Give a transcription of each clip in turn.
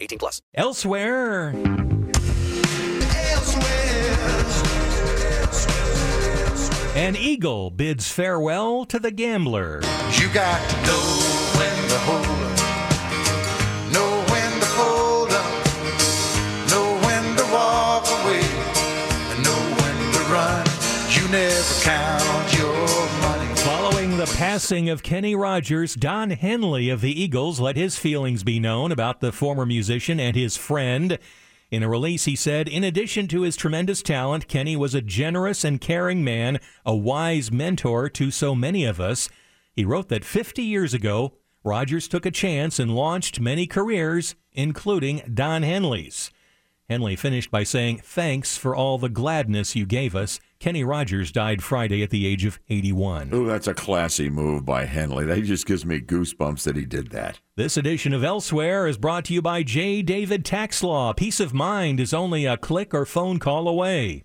18 plus. Elsewhere. An eagle bids farewell to the gambler. You got to know when to hold up, know when to fold up, know when to walk away, and know when to run. You never count your money. The passing of Kenny Rogers, Don Henley of the Eagles let his feelings be known about the former musician and his friend. In a release, he said, In addition to his tremendous talent, Kenny was a generous and caring man, a wise mentor to so many of us. He wrote that 50 years ago, Rogers took a chance and launched many careers, including Don Henley's. Henley finished by saying, Thanks for all the gladness you gave us. Kenny Rogers died Friday at the age of 81. Ooh, that's a classy move by Henley. That just gives me goosebumps that he did that. This edition of Elsewhere is brought to you by J. David Tax Law. Peace of mind is only a click or phone call away.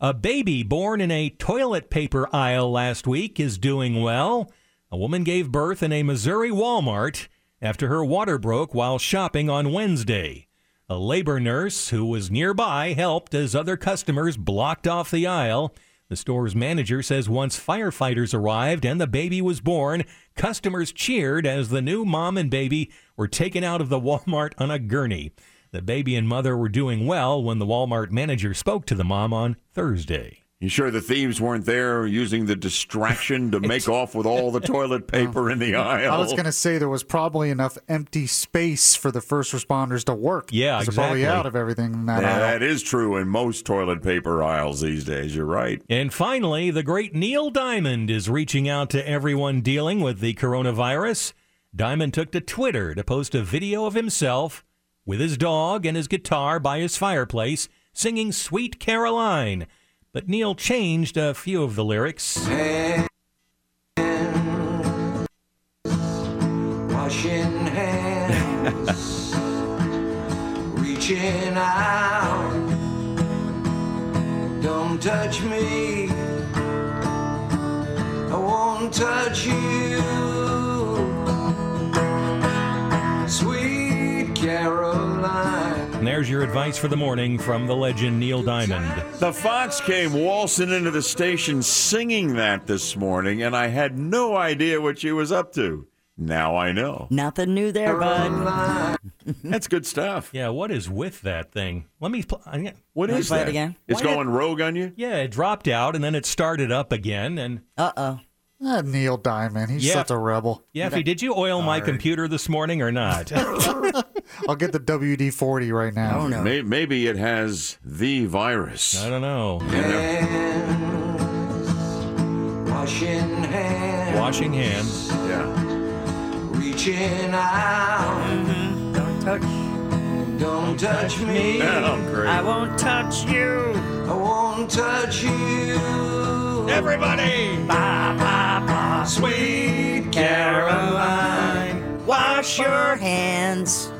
A baby born in a toilet paper aisle last week is doing well. A woman gave birth in a Missouri Walmart after her water broke while shopping on Wednesday. A labor nurse who was nearby helped as other customers blocked off the aisle. The store's manager says once firefighters arrived and the baby was born, customers cheered as the new mom and baby were taken out of the Walmart on a gurney. The baby and mother were doing well when the Walmart manager spoke to the mom on Thursday. You sure the thieves weren't there using the distraction to make off with all the toilet paper in the aisle? I was going to say there was probably enough empty space for the first responders to work. Yeah, 'Cause They're probably exactly. out of everything in that Yeah, aisle. that is true in most toilet paper aisles these days. You're right. And finally, the great Neil Diamond is reaching out to everyone dealing with the coronavirus. Diamond took to Twitter to post a video of himself with his dog and his guitar by his fireplace singing Sweet Caroline. But Neil changed a few of the lyrics. Washing hands, reaching out. Don't touch me. I won't touch you. And there's your advice for the morning from the legend Neil Diamond. The Fox came waltzing into the station singing that this morning, and I had no idea what she was up to. Now I know. Nothing new there, bud. That's good stuff. Yeah, what is with that thing? Let me. Pl- I- What Wanna play it that? again? It's Why going rogue on you? yeah, it dropped out and then it started up again. And Uh oh. Ah, Neil Diamond, he's Yeah. such a rebel. Yeffy, did you oil my computer this morning or not? I'll get the WD 40 right now. Oh no. May- Maybe it has the virus. I don't know. You know? Washing hands, Washing hands. Yeah. reaching out. Don't touch. Don't touch me. Oh, great. I won't touch you. I won't touch you. Everybody! Sweet Caroline. Wash your hands.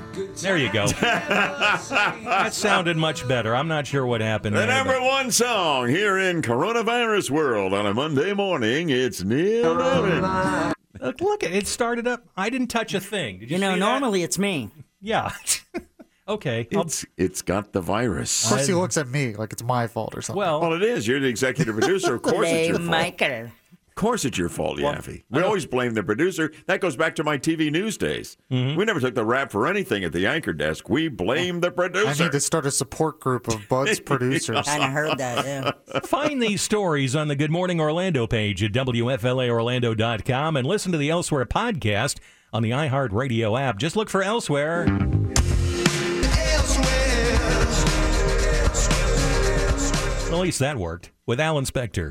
There you go. that sounded much better. I'm not sure what happened. The there, number but- one song here in coronavirus world on a Monday morning. It's Neil oh, Diamond. Look, look, it started up. I didn't touch a thing. Did you, You know, see that? normally it's me. Yeah. okay. I'll- It's it's got the virus. Of course, he looks at me like it's my fault or something. well, Well, it is. You're the executive producer. Of course, it's your fault. Michael. Of course, it's your fault, Yaffee. We always blame the producer. That goes back to my TV news days. Mm-hmm. We never took the rap for anything at the anchor desk. We blame the producer. I need to start a support group of Bud's producers. Kind of heard that. Yeah. find these stories on the Good Morning Orlando page at WFLAOrlando.com and listen to the Elsewhere podcast on the iHeartRadio app. Just look for Elsewhere. At least that worked with Alan Spector.